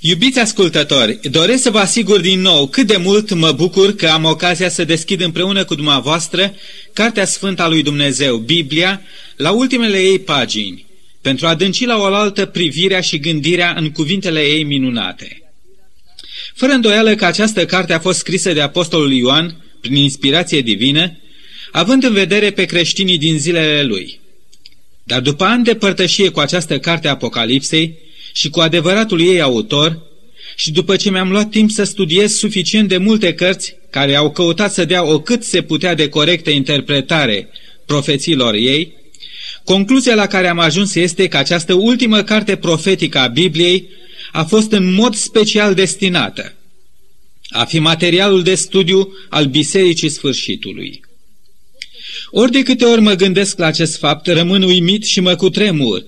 Iubiți ascultători, doresc să vă asigur din nou cât de mult mă bucur că am ocazia să deschid împreună cu dumneavoastră Cartea Sfântă a lui Dumnezeu, Biblia, la ultimele ei pagini, pentru a adânci la oaltă privirea și gândirea în cuvintele ei minunate. Fără îndoială că această carte a fost scrisă de Apostolul Ioan, prin inspirație divină, având în vedere pe creștinii din zilele lui. Dar după ani de părtășie cu această carte a Apocalipsei, și cu adevăratul ei autor, și după ce mi-am luat timp să studiez suficient de multe cărți care au căutat să dea o cât se putea de corectă interpretare profețiilor ei, concluzia la care am ajuns este că această ultimă carte profetică a Bibliei a fost în mod special destinată a fi materialul de studiu al Bisericii Sfârșitului. Ori de câte ori mă gândesc la acest fapt, rămân uimit și mă cutremur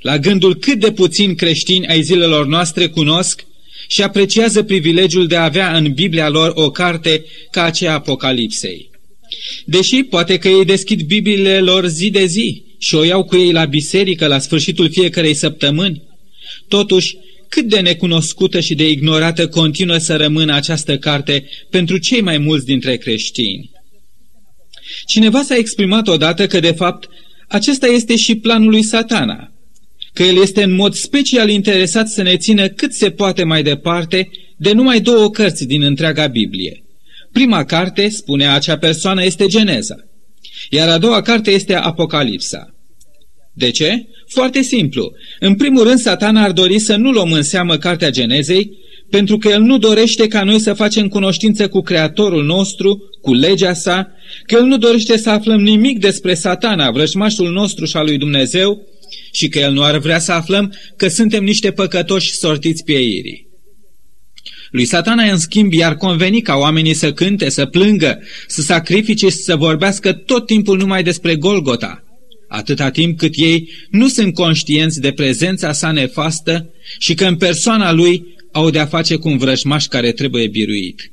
la gândul cât de puțin creștini ai zilelor noastre cunosc și apreciază privilegiul de a avea în Biblia lor o carte ca aceea Apocalipsei. Deși poate că ei deschid Bibliile lor zi de zi și o iau cu ei la biserică la sfârșitul fiecarei săptămâni, totuși cât de necunoscută și de ignorată continuă să rămână această carte pentru cei mai mulți dintre creștini. Cineva s-a exprimat odată că, de fapt, acesta este și planul lui satana – că el este în mod special interesat să ne țină cât se poate mai departe de numai două cărți din întreaga Biblie. Prima carte, spune acea persoană, este Geneza, iar a doua carte este Apocalipsa. De ce? Foarte simplu. În primul rând, satana ar dori să nu luăm în seamă cartea Genezei, pentru că el nu dorește ca noi să facem cunoștință cu Creatorul nostru, cu legea sa, că el nu dorește să aflăm nimic despre satana, vrăjmașul nostru și al lui Dumnezeu, și că El nu ar vrea să aflăm că suntem niște păcătoși sortiți pe irii. Lui satana, în schimb, i-ar conveni ca oamenii să cânte, să plângă, să sacrifice și să vorbească tot timpul numai despre Golgota, atâta timp cât ei nu sunt conștienți de prezența sa nefastă și că în persoana lui au de-a face cu un vrăjmaș care trebuie biruit.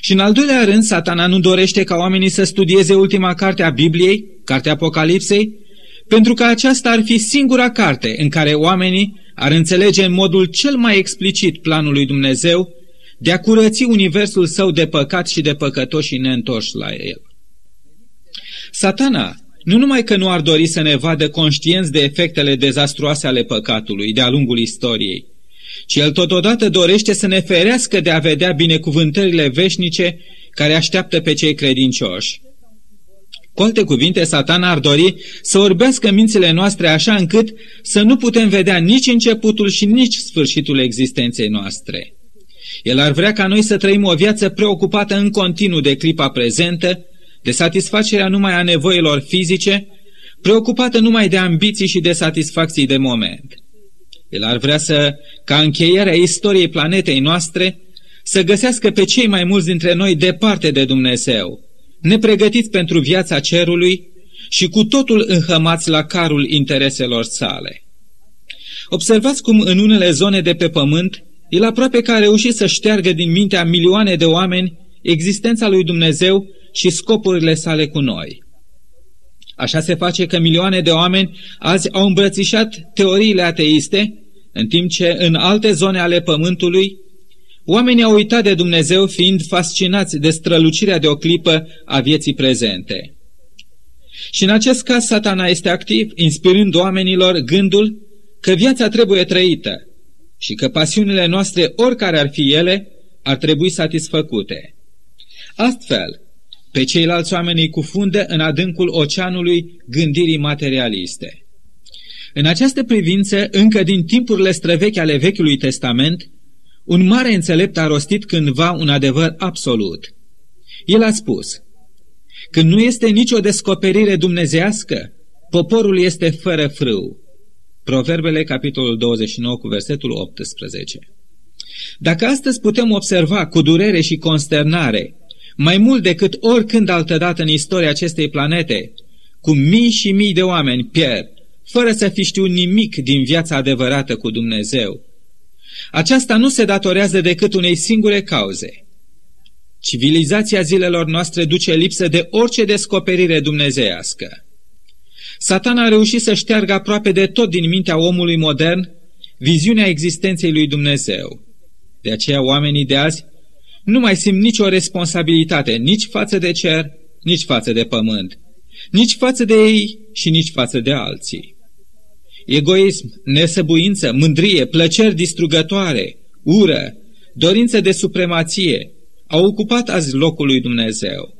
Și în al doilea rând, satana nu dorește ca oamenii să studieze ultima carte a Bibliei, cartea Apocalipsei, pentru că aceasta ar fi singura carte în care oamenii ar înțelege în modul cel mai explicit planul lui Dumnezeu de a curăți universul său de păcat și de păcătoși și neîntorși la el. Satana nu numai că nu ar dori să ne vadă conștienți de efectele dezastruoase ale păcatului de-a lungul istoriei, ci el totodată dorește să ne ferească de a vedea binecuvântările veșnice care așteaptă pe cei credincioși. Cu alte cuvinte, satana ar dori să orbească mințile noastre așa încât să nu putem vedea nici începutul și nici sfârșitul existenței noastre. El ar vrea ca noi să trăim o viață preocupată în continuu de clipa prezentă, de satisfacerea numai a nevoilor fizice, preocupată numai de ambiții și de satisfacții de moment. El ar vrea să, ca încheierea istoriei planetei noastre, să găsească pe cei mai mulți dintre noi departe de Dumnezeu, nepregătiți pentru viața cerului și cu totul înhămați la carul intereselor sale. Observați cum în unele zone de pe pământ, el aproape că a reușit să șteargă din mintea milioane de oameni existența lui Dumnezeu și scopurile sale cu noi. Așa se face că milioane de oameni azi au îmbrățișat teoriile ateiste, în timp ce în alte zone ale pământului Oamenii au uitat de Dumnezeu fiind fascinați de strălucirea de o clipă a vieții prezente. Și în acest caz satana este activ, inspirând oamenilor gândul că viața trebuie trăită și că pasiunile noastre, oricare ar fi ele, ar trebui satisfăcute. Astfel, pe ceilalți oameni îi cufundă în adâncul oceanului gândirii materialiste. În această privință, încă din timpurile străvechi ale Vechiului Testament, un mare înțelept a rostit cândva un adevăr absolut. El a spus, când nu este nicio descoperire dumnezească, poporul este fără frâu. Proverbele, capitolul 29, cu versetul 18. Dacă astăzi putem observa cu durere și consternare, mai mult decât oricând altădată în istoria acestei planete, cum mii și mii de oameni pierd, fără să fi știut nimic din viața adevărată cu Dumnezeu, aceasta nu se datorează decât unei singure cauze. Civilizația zilelor noastre duce lipsă de orice descoperire dumnezeiască. Satana a reușit să șteargă aproape de tot din mintea omului modern viziunea existenței lui Dumnezeu. De aceea oamenii de azi nu mai simt nicio responsabilitate nici față de cer, nici față de pământ, nici față de ei și nici față de alții. Egoism, nesăbuință, mândrie, plăceri distrugătoare, ură, dorință de supremație au ocupat azi locul lui Dumnezeu.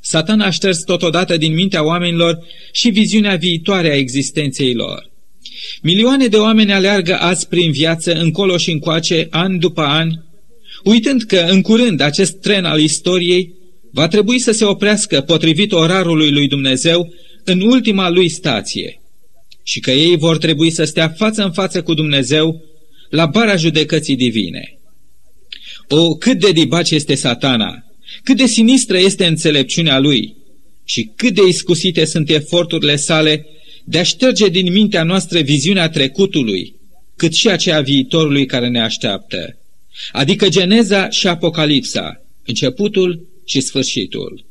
Satan a șters totodată din mintea oamenilor și viziunea viitoare a existenței lor. Milioane de oameni aleargă azi prin viață, încolo și încoace, an după an, uitând că în curând acest tren al istoriei va trebui să se oprească potrivit orarului lui Dumnezeu în ultima lui stație și că ei vor trebui să stea față în față cu Dumnezeu la bara judecății divine. O, cât de dibaci este satana, cât de sinistră este înțelepciunea lui și cât de iscusite sunt eforturile sale de a șterge din mintea noastră viziunea trecutului, cât și aceea viitorului care ne așteaptă, adică Geneza și Apocalipsa, începutul și sfârșitul.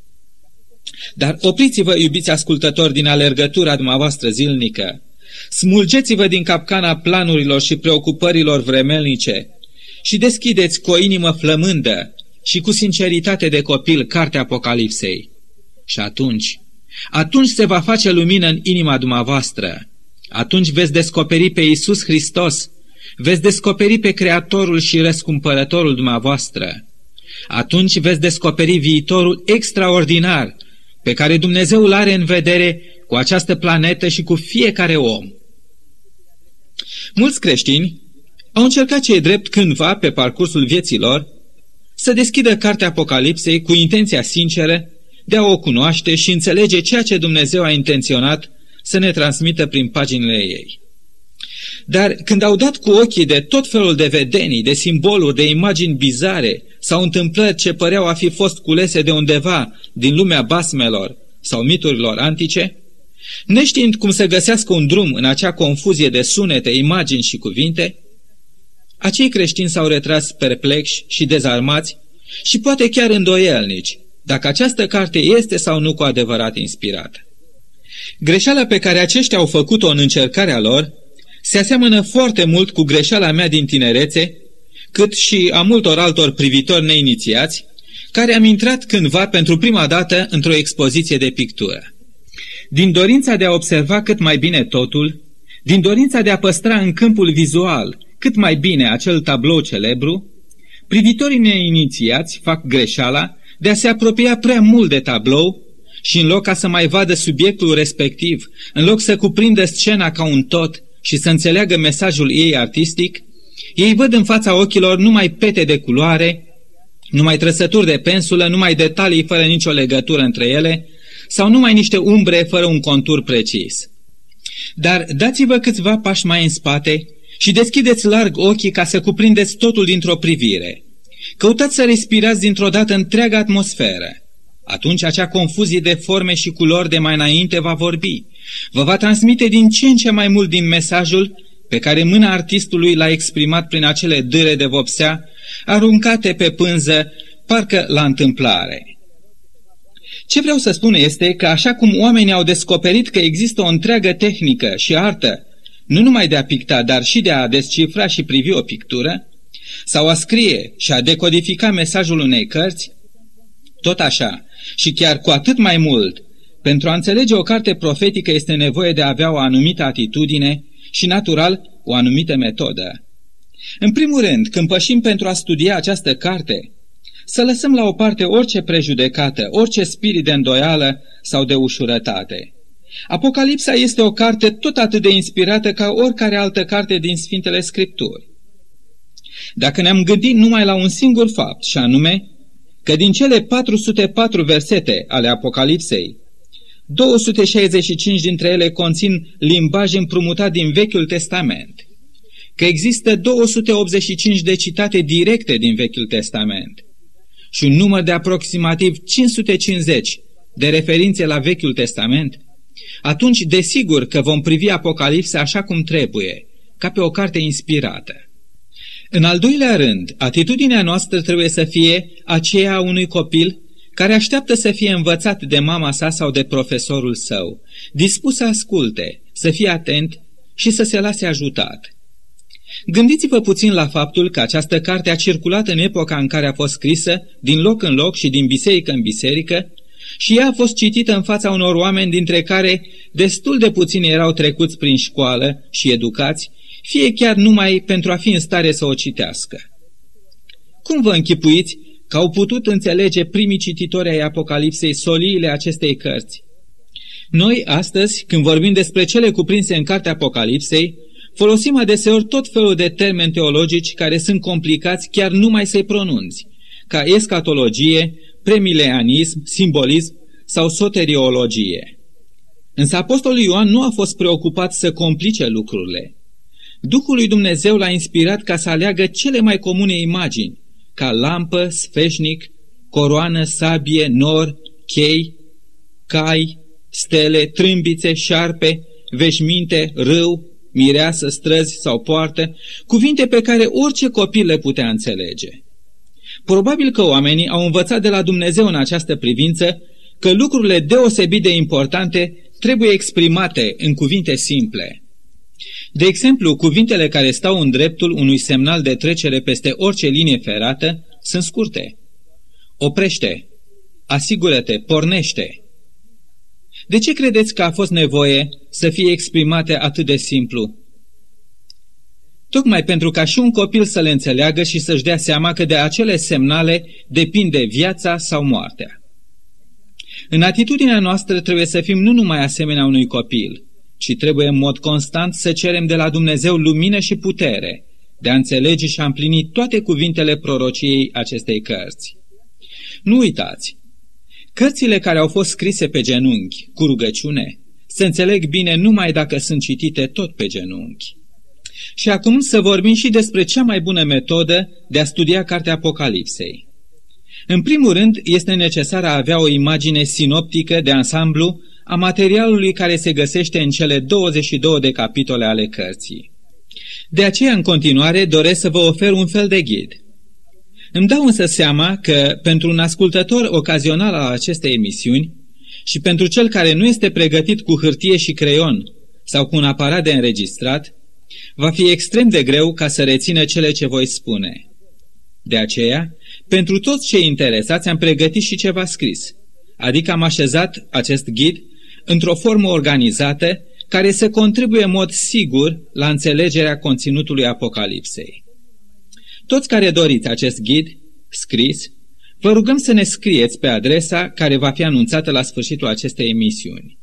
Dar opriți-vă, iubiți ascultători, din alergătura dumneavoastră zilnică, smulgeți-vă din capcana planurilor și preocupărilor vremelnice și deschideți cu o inimă flămândă și cu sinceritate de copil cartea Apocalipsei. Și atunci, atunci se va face lumină în inima dumneavoastră. Atunci veți descoperi pe Iisus Hristos, veți descoperi pe Creatorul și Răscumpărătorul dumneavoastră. Atunci veți descoperi viitorul extraordinar pe care Dumnezeu îl are în vedere cu această planetă și cu fiecare om. Mulți creștini au încercat ce e drept cândva pe parcursul vieților să deschidă cartea Apocalipsei cu intenția sinceră de a o cunoaște și înțelege ceea ce Dumnezeu a intenționat să ne transmită prin paginile ei. Dar când au dat cu ochii de tot felul de vedenii, de simboluri, de imagini bizare sau întâmplări ce păreau a fi fost culese de undeva din lumea basmelor sau miturilor antice, neștiind cum să găsească un drum în acea confuzie de sunete, imagini și cuvinte, acei creștini s-au retras perplexi și dezarmați și poate chiar îndoielnici dacă această carte este sau nu cu adevărat inspirată. Greșeala pe care aceștia au făcut-o în încercarea lor se aseamănă foarte mult cu greșeala mea din tinerețe, cât și a multor altor privitori neinițiați, care am intrat cândva pentru prima dată într-o expoziție de pictură. Din dorința de a observa cât mai bine totul, din dorința de a păstra în câmpul vizual cât mai bine acel tablou celebru, privitorii neinițiați fac greșeala de a se apropia prea mult de tablou și în loc ca să mai vadă subiectul respectiv, în loc să cuprindă scena ca un tot și să înțeleagă mesajul ei artistic, ei văd în fața ochilor numai pete de culoare, numai trăsături de pensulă, numai detalii fără nicio legătură între ele, sau numai niște umbre fără un contur precis. Dar dați-vă câțiva pași mai în spate și deschideți larg ochii ca să cuprindeți totul dintr-o privire. Căutați să respirați dintr-o dată întreaga atmosferă. Atunci acea confuzie de forme și culori de mai înainte va vorbi. Vă va transmite din ce în ce mai mult din mesajul pe care mâna artistului l-a exprimat prin acele dâre de vopsea, aruncate pe pânză, parcă la întâmplare. Ce vreau să spun este că așa cum oamenii au descoperit că există o întreagă tehnică și artă, nu numai de a picta, dar și de a descifra și privi o pictură, sau a scrie și a decodifica mesajul unei cărți, tot așa, și chiar cu atât mai mult, pentru a înțelege o carte profetică este nevoie de a avea o anumită atitudine și, natural, o anumită metodă. În primul rând, când pășim pentru a studia această carte, să lăsăm la o parte orice prejudecată, orice spirit de îndoială sau de ușurătate. Apocalipsa este o carte tot atât de inspirată ca oricare altă carte din Sfintele Scripturi. Dacă ne-am gândit numai la un singur fapt, și anume că din cele 404 versete ale Apocalipsei, 265 dintre ele conțin limbaj împrumutat din Vechiul Testament, că există 285 de citate directe din Vechiul Testament și un număr de aproximativ 550 de referințe la Vechiul Testament, atunci desigur că vom privi Apocalipsa așa cum trebuie, ca pe o carte inspirată. În al doilea rând, atitudinea noastră trebuie să fie aceea a unui copil care așteaptă să fie învățat de mama sa sau de profesorul său, dispus să asculte, să fie atent și să se lase ajutat. Gândiți-vă puțin la faptul că această carte a circulat în epoca în care a fost scrisă, din loc în loc și din biserică în biserică, și ea a fost citită în fața unor oameni dintre care destul de puțini erau trecuți prin școală și educați, fie chiar numai pentru a fi în stare să o citească. Cum vă închipuiți că au putut înțelege primii cititori ai Apocalipsei soliile acestei cărți? Noi, astăzi, când vorbim despre cele cuprinse în cartea Apocalipsei, folosim adeseori tot felul de termeni teologici care sunt complicați chiar numai să-i pronunți, ca escatologie, premileanism, simbolism sau soteriologie. Însă Apostolul Ioan nu a fost preocupat să complice lucrurile. Duhul lui Dumnezeu l-a inspirat ca să aleagă cele mai comune imagini, ca lampă, sfeșnic, coroană, sabie, nor, chei, cai, stele, trâmbițe, șarpe, veșminte, râu, mireasă, străzi sau poartă, cuvinte pe care orice copil le putea înțelege. Probabil că oamenii au învățat de la Dumnezeu în această privință că lucrurile deosebit de importante trebuie exprimate în cuvinte simple. De exemplu, cuvintele care stau în dreptul unui semnal de trecere peste orice linie ferată sunt scurte. Oprește, asigură-te, pornește. De ce credeți că a fost nevoie să fie exprimate atât de simplu? Tocmai pentru ca și un copil să le înțeleagă și să-și dea seama că de acele semnale depinde viața sau moartea. În atitudinea noastră trebuie să fim nu numai asemenea unui copil, ci trebuie în mod constant să cerem de la Dumnezeu lumină și putere, de a înțelege și a împlini toate cuvintele prorociei acestei cărți. Nu uitați, cărțile care au fost scrise pe genunchi, cu rugăciune, se înțeleg bine numai dacă sunt citite tot pe genunchi. Și acum să vorbim și despre cea mai bună metodă de a studia Cartea Apocalipsei. În primul rând, este necesar a avea o imagine sinoptică de ansamblu a materialului care se găsește în cele 22 de capitole ale cărții. De aceea, în continuare, doresc să vă ofer un fel de ghid. Îmi dau însă seama că, pentru un ascultător ocazional al acestei emisiuni și pentru cel care nu este pregătit cu hârtie și creion sau cu un aparat de înregistrat, va fi extrem de greu ca să rețină cele ce voi spune. De aceea, pentru toți cei interesați am pregătit și ceva scris, adică am așezat acest ghid într-o formă organizată care să contribuie în mod sigur la înțelegerea conținutului Apocalipsei. Toți care doriți acest ghid scris, vă rugăm să ne scrieți pe adresa care va fi anunțată la sfârșitul acestei emisiuni.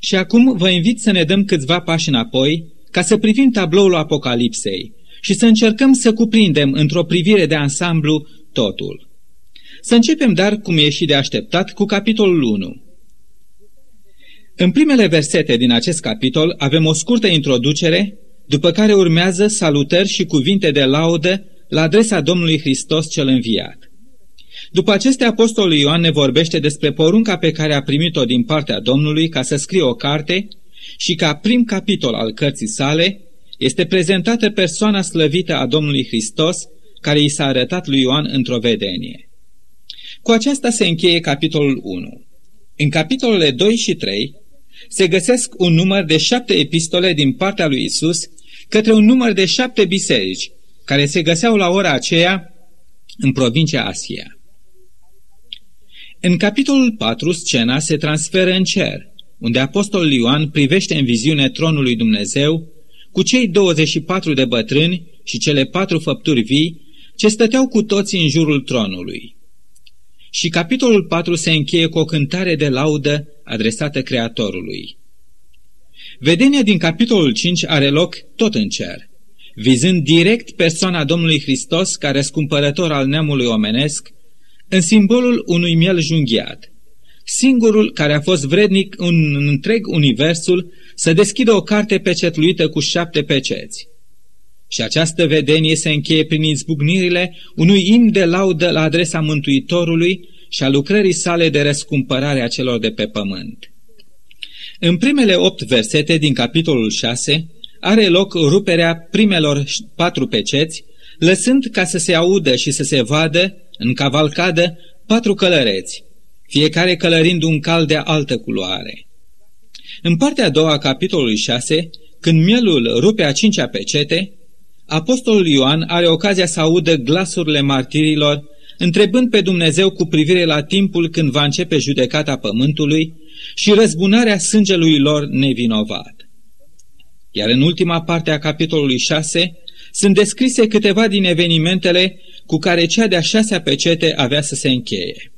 Și acum vă invit să ne dăm câțiva pași înapoi ca să privim tabloul Apocalipsei și să încercăm să cuprindem într-o privire de ansamblu totul. Să începem, dar, cum e și de așteptat, cu capitolul 1. În primele versete din acest capitol avem o scurtă introducere, după care urmează salutări și cuvinte de laudă la adresa Domnului Hristos cel înviat. După acestea, Apostolul Ioan ne vorbește despre porunca pe care a primit-o din partea Domnului ca să scrie o carte și ca prim capitol al cărții sale este prezentată persoana slăvită a Domnului Hristos care i s-a arătat lui Ioan într-o vedenie. Cu aceasta se încheie capitolul 1. În capitolele 2 și 3 se găsesc un număr de șapte epistole din partea lui Isus către un număr de șapte biserici care se găseau la ora aceea în provincia Asia. În capitolul 4, scena se transferă în cer, unde apostolul Ioan privește în viziune tronul lui Dumnezeu cu cei 24 de bătrâni și cele patru făpturi vii ce stăteau cu toții în jurul tronului. Și capitolul 4 se încheie cu o cântare de laudă adresată Creatorului. Vedenia din capitolul 5 are loc tot în cer, vizând direct persoana Domnului Hristos ca răscumpărător al neamului omenesc, în simbolul unui miel junghiat, singurul care a fost vrednic în întreg universul să deschidă o carte pecetluită cu șapte peceți. Și această vedenie se încheie prin izbucnirile unui imn de laudă la adresa Mântuitorului și a lucrării sale de răscumpărare a celor de pe pământ. În primele opt versete din capitolul 6 are loc ruperea primelor patru peceți, lăsând ca să se audă și să se vadă, în cavalcadă, patru călăreți, fiecare călărind un cal de altă culoare. În partea a doua a capitolului 6, când mielul rupe a cincea pecete, Apostolul Ioan are ocazia să audă glasurile martirilor, întrebând pe Dumnezeu cu privire la timpul când va începe judecata pământului și răzbunarea sângelui lor nevinovat. Iar în ultima parte a capitolului 6 sunt descrise câteva din evenimentele cu care cea de-a șasea pecete avea să se încheie.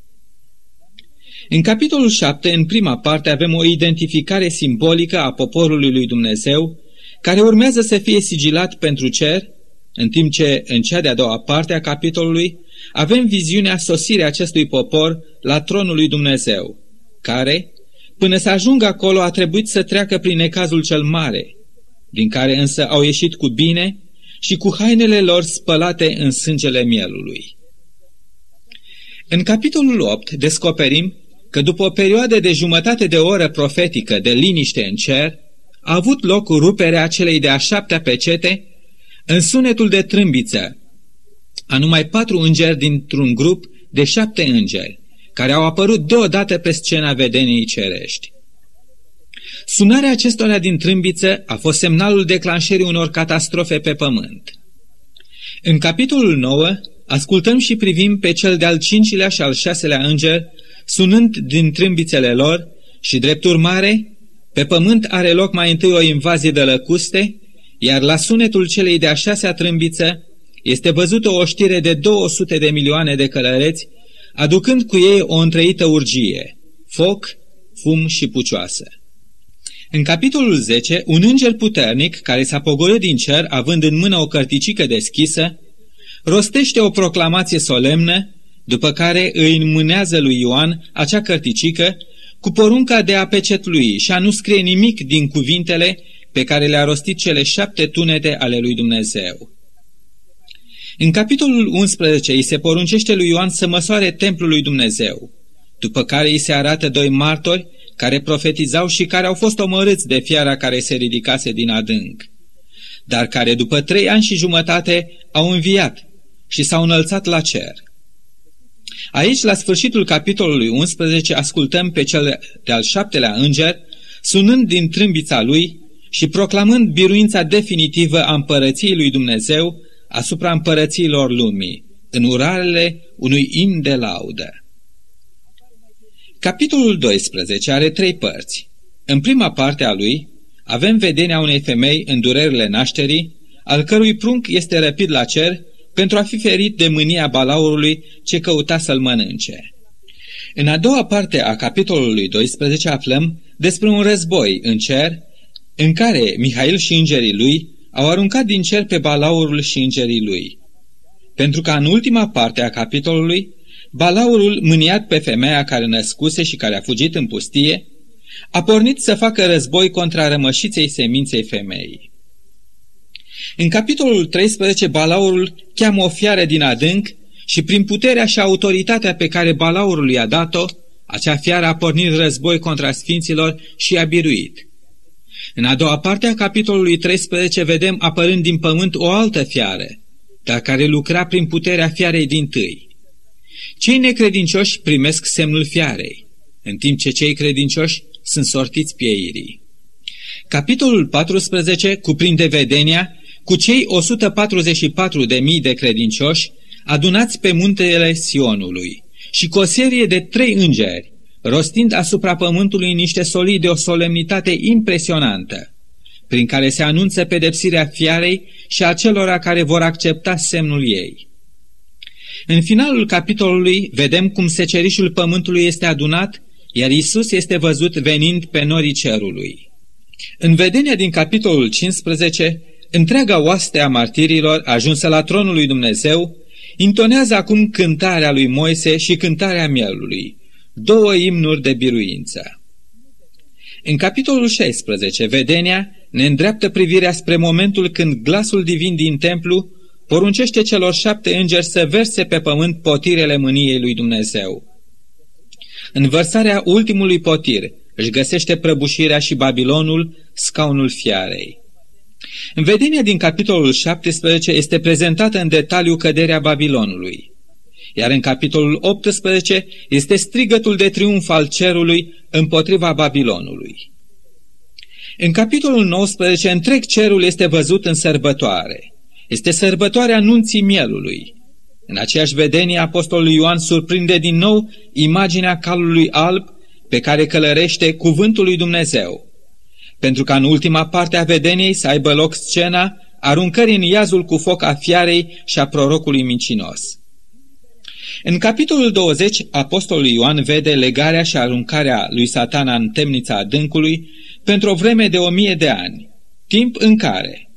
În capitolul 7, în prima parte, avem o identificare simbolică a poporului lui Dumnezeu, care urmează să fie sigilat pentru cer, în timp ce, în cea de-a doua parte a capitolului, avem viziunea sosirii acestui popor la tronul lui Dumnezeu, care, până să ajungă acolo, a trebuit să treacă prin necazul cel mare, din care însă au ieșit cu bine și cu hainele lor spălate în sângele mielului. În capitolul 8 descoperim că după o perioadă de jumătate de oră profetică de liniște în cer, a avut loc ruperea celei de-a șaptea pecete în sunetul de trâmbiță a numai patru îngeri dintr-un grup de șapte îngeri, care au apărut deodată pe scena vedeniei cerești. Sunarea acestora din trâmbiță a fost semnalul declanșării unor catastrofe pe pământ. În capitolul 9 ascultăm și privim pe cel de-al cincilea și al șaselea înger sunând din trâmbițele lor și, drept urmare, pe pământ are loc mai întâi o invazie de lăcuste, iar la sunetul celei de-a șasea trâmbiță este văzută o știre de 200 de milioane de călăreți, aducând cu ei o întreită urgie, foc, fum și pucioasă. În capitolul 10, un înger puternic, care s-a pogorât din cer, având în mână o cărticică deschisă, rostește o proclamație solemnă, după care îi înmânează lui Ioan acea cărticică cu porunca de a pecetlui și a nu scrie nimic din cuvintele pe care le-a rostit cele șapte tunete ale lui Dumnezeu. În capitolul 11 îi se poruncește lui Ioan să măsoare templul lui Dumnezeu, după care îi se arată doi martori care profetizau și care au fost omorâți de fiara care se ridicase din adânc, dar care după trei ani și jumătate au înviat și s-au înălțat la cer. Aici, la sfârșitul capitolului 11, ascultăm pe cel de-al șaptelea înger, sunând din trâmbița lui și proclamând biruința definitivă a împărăției lui Dumnezeu asupra împărățiilor lumii, în urarele unui imn de laudă. Capitolul 12 are trei părți. În prima parte a lui avem vedenia unei femei în durerile nașterii, al cărui prunc este răpit la cer pentru a fi ferit de mânia balaurului ce căuta să-l mănânce. În a doua parte a capitolului 12 aflăm despre un război în cer în care Mihail și îngerii lui au aruncat din cer pe balaurul și îngerii lui. Pentru că în ultima parte a capitolului, balaurul, mâniat pe femeia care născuse și care a fugit în pustie, a pornit să facă război contra rămășiței seminței femeii. În capitolul 13, balaurul cheamă o fiară din adânc și prin puterea și autoritatea pe care balaurul i-a dat-o, acea fiară a pornit război contra sfinților și a biruit. În a doua parte a capitolului 13 vedem apărând din pământ o altă fiară, dar care lucra prin puterea fiarei din tâi. Cei necredincioși primesc semnul fiarei, în timp ce cei credincioși sunt sortiți pieirii. Capitolul 14 cuprinde vedenia cu cei 144 de mii de credincioși adunați pe muntele Sionului și cu o serie de trei îngeri, rostind asupra pământului niște solii de o solemnitate impresionantă, prin care se anunță pedepsirea fiarei și a celora care vor accepta semnul ei. În finalul capitolului vedem cum secerișul pământului este adunat, iar Isus este văzut venind pe norii cerului. În vedenia din capitolul 15, întreaga oaste a martirilor, ajunsă la tronul lui Dumnezeu, intonează acum cântarea lui Moise și cântarea mielului, două imnuri de biruință. În capitolul 16, vedenia ne îndreaptă privirea spre momentul când glasul divin din templu poruncește celor șapte îngeri să verse pe pământ potirele mâniei lui Dumnezeu. În vărsarea ultimului potir își găsește prăbușirea și Babilonul, scaunul fiarei. În vedenia din capitolul 17 este prezentată în detaliu căderea Babilonului iar în capitolul 18 este strigătul de triumf al cerului împotriva Babilonului. În capitolul 19 întreg cerul este văzut în sărbătoare, Este sărbătoarea nunții mielului. În aceeași vedenie, apostolul Ioan surprinde din nou imaginea calului alb pe care călărește cuvântul lui Dumnezeu. Pentru ca în ultima parte a vedeniei să aibă loc scena aruncării în iazul cu foc a fiarei și a prorocului mincinos. În capitolul 20, apostolul Ioan vede legarea și aruncarea lui satana în temnița adâncului pentru o vreme de o mie de ani, timp în care,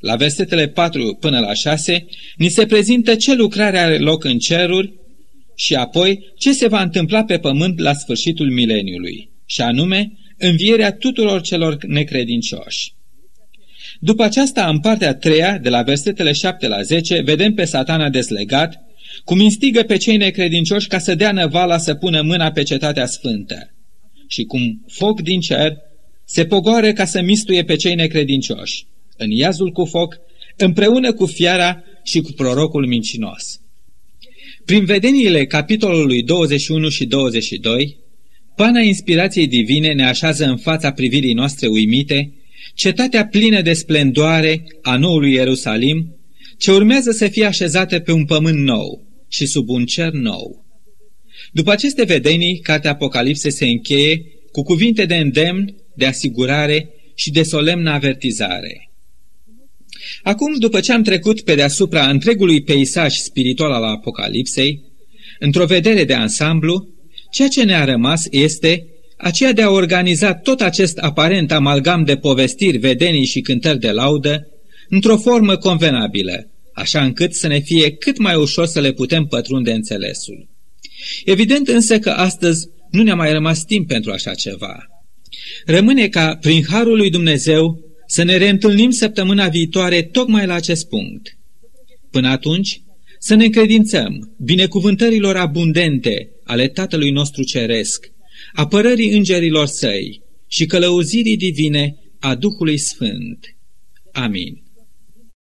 la versetele 4 până la 6, ni se prezintă ce lucrare are loc în ceruri și apoi ce se va întâmpla pe pământ la sfârșitul mileniului, și anume învierea tuturor celor necredincioși. După aceasta, în partea a treia, de la versetele 7 la 10, vedem pe satana deslegat, cum instigă pe cei necredincioși ca să dea năvala să pună mâna pe cetatea sfântă și cum foc din cer se pogoară ca să mistuie pe cei necredincioși, în iazul cu foc, împreună cu fiara și cu prorocul mincinos. Prin vedeniile capitolului 21 și 22, pana inspirației divine ne așează în fața privirii noastre uimite cetatea plină de splendoare a noului Ierusalim, ce urmează să fie așezată pe un pământ nou și sub un cer nou. După aceste vedenii, cartea Apocalipse se încheie cu cuvinte de îndemn, de asigurare și de solemnă avertizare. Acum, după ce am trecut pe deasupra întregului peisaj spiritual al Apocalipsei, într-o vedere de ansamblu, ceea ce ne-a rămas este aceea de a organiza tot acest aparent amalgam de povestiri, vedenii și cântări de laudă într-o formă convenabilă, așa încât să ne fie cât mai ușor să le putem pătrunde înțelesul. Evident însă că astăzi nu ne-a mai rămas timp pentru așa ceva. Rămâne ca, prin Harul lui Dumnezeu, să ne reîntâlnim săptămâna viitoare tocmai la acest punct. Până atunci, să ne încredințăm binecuvântărilor abundente ale Tatălui nostru Ceresc, apărării îngerilor săi și călăuzirii divine a Duhului Sfânt. Amin.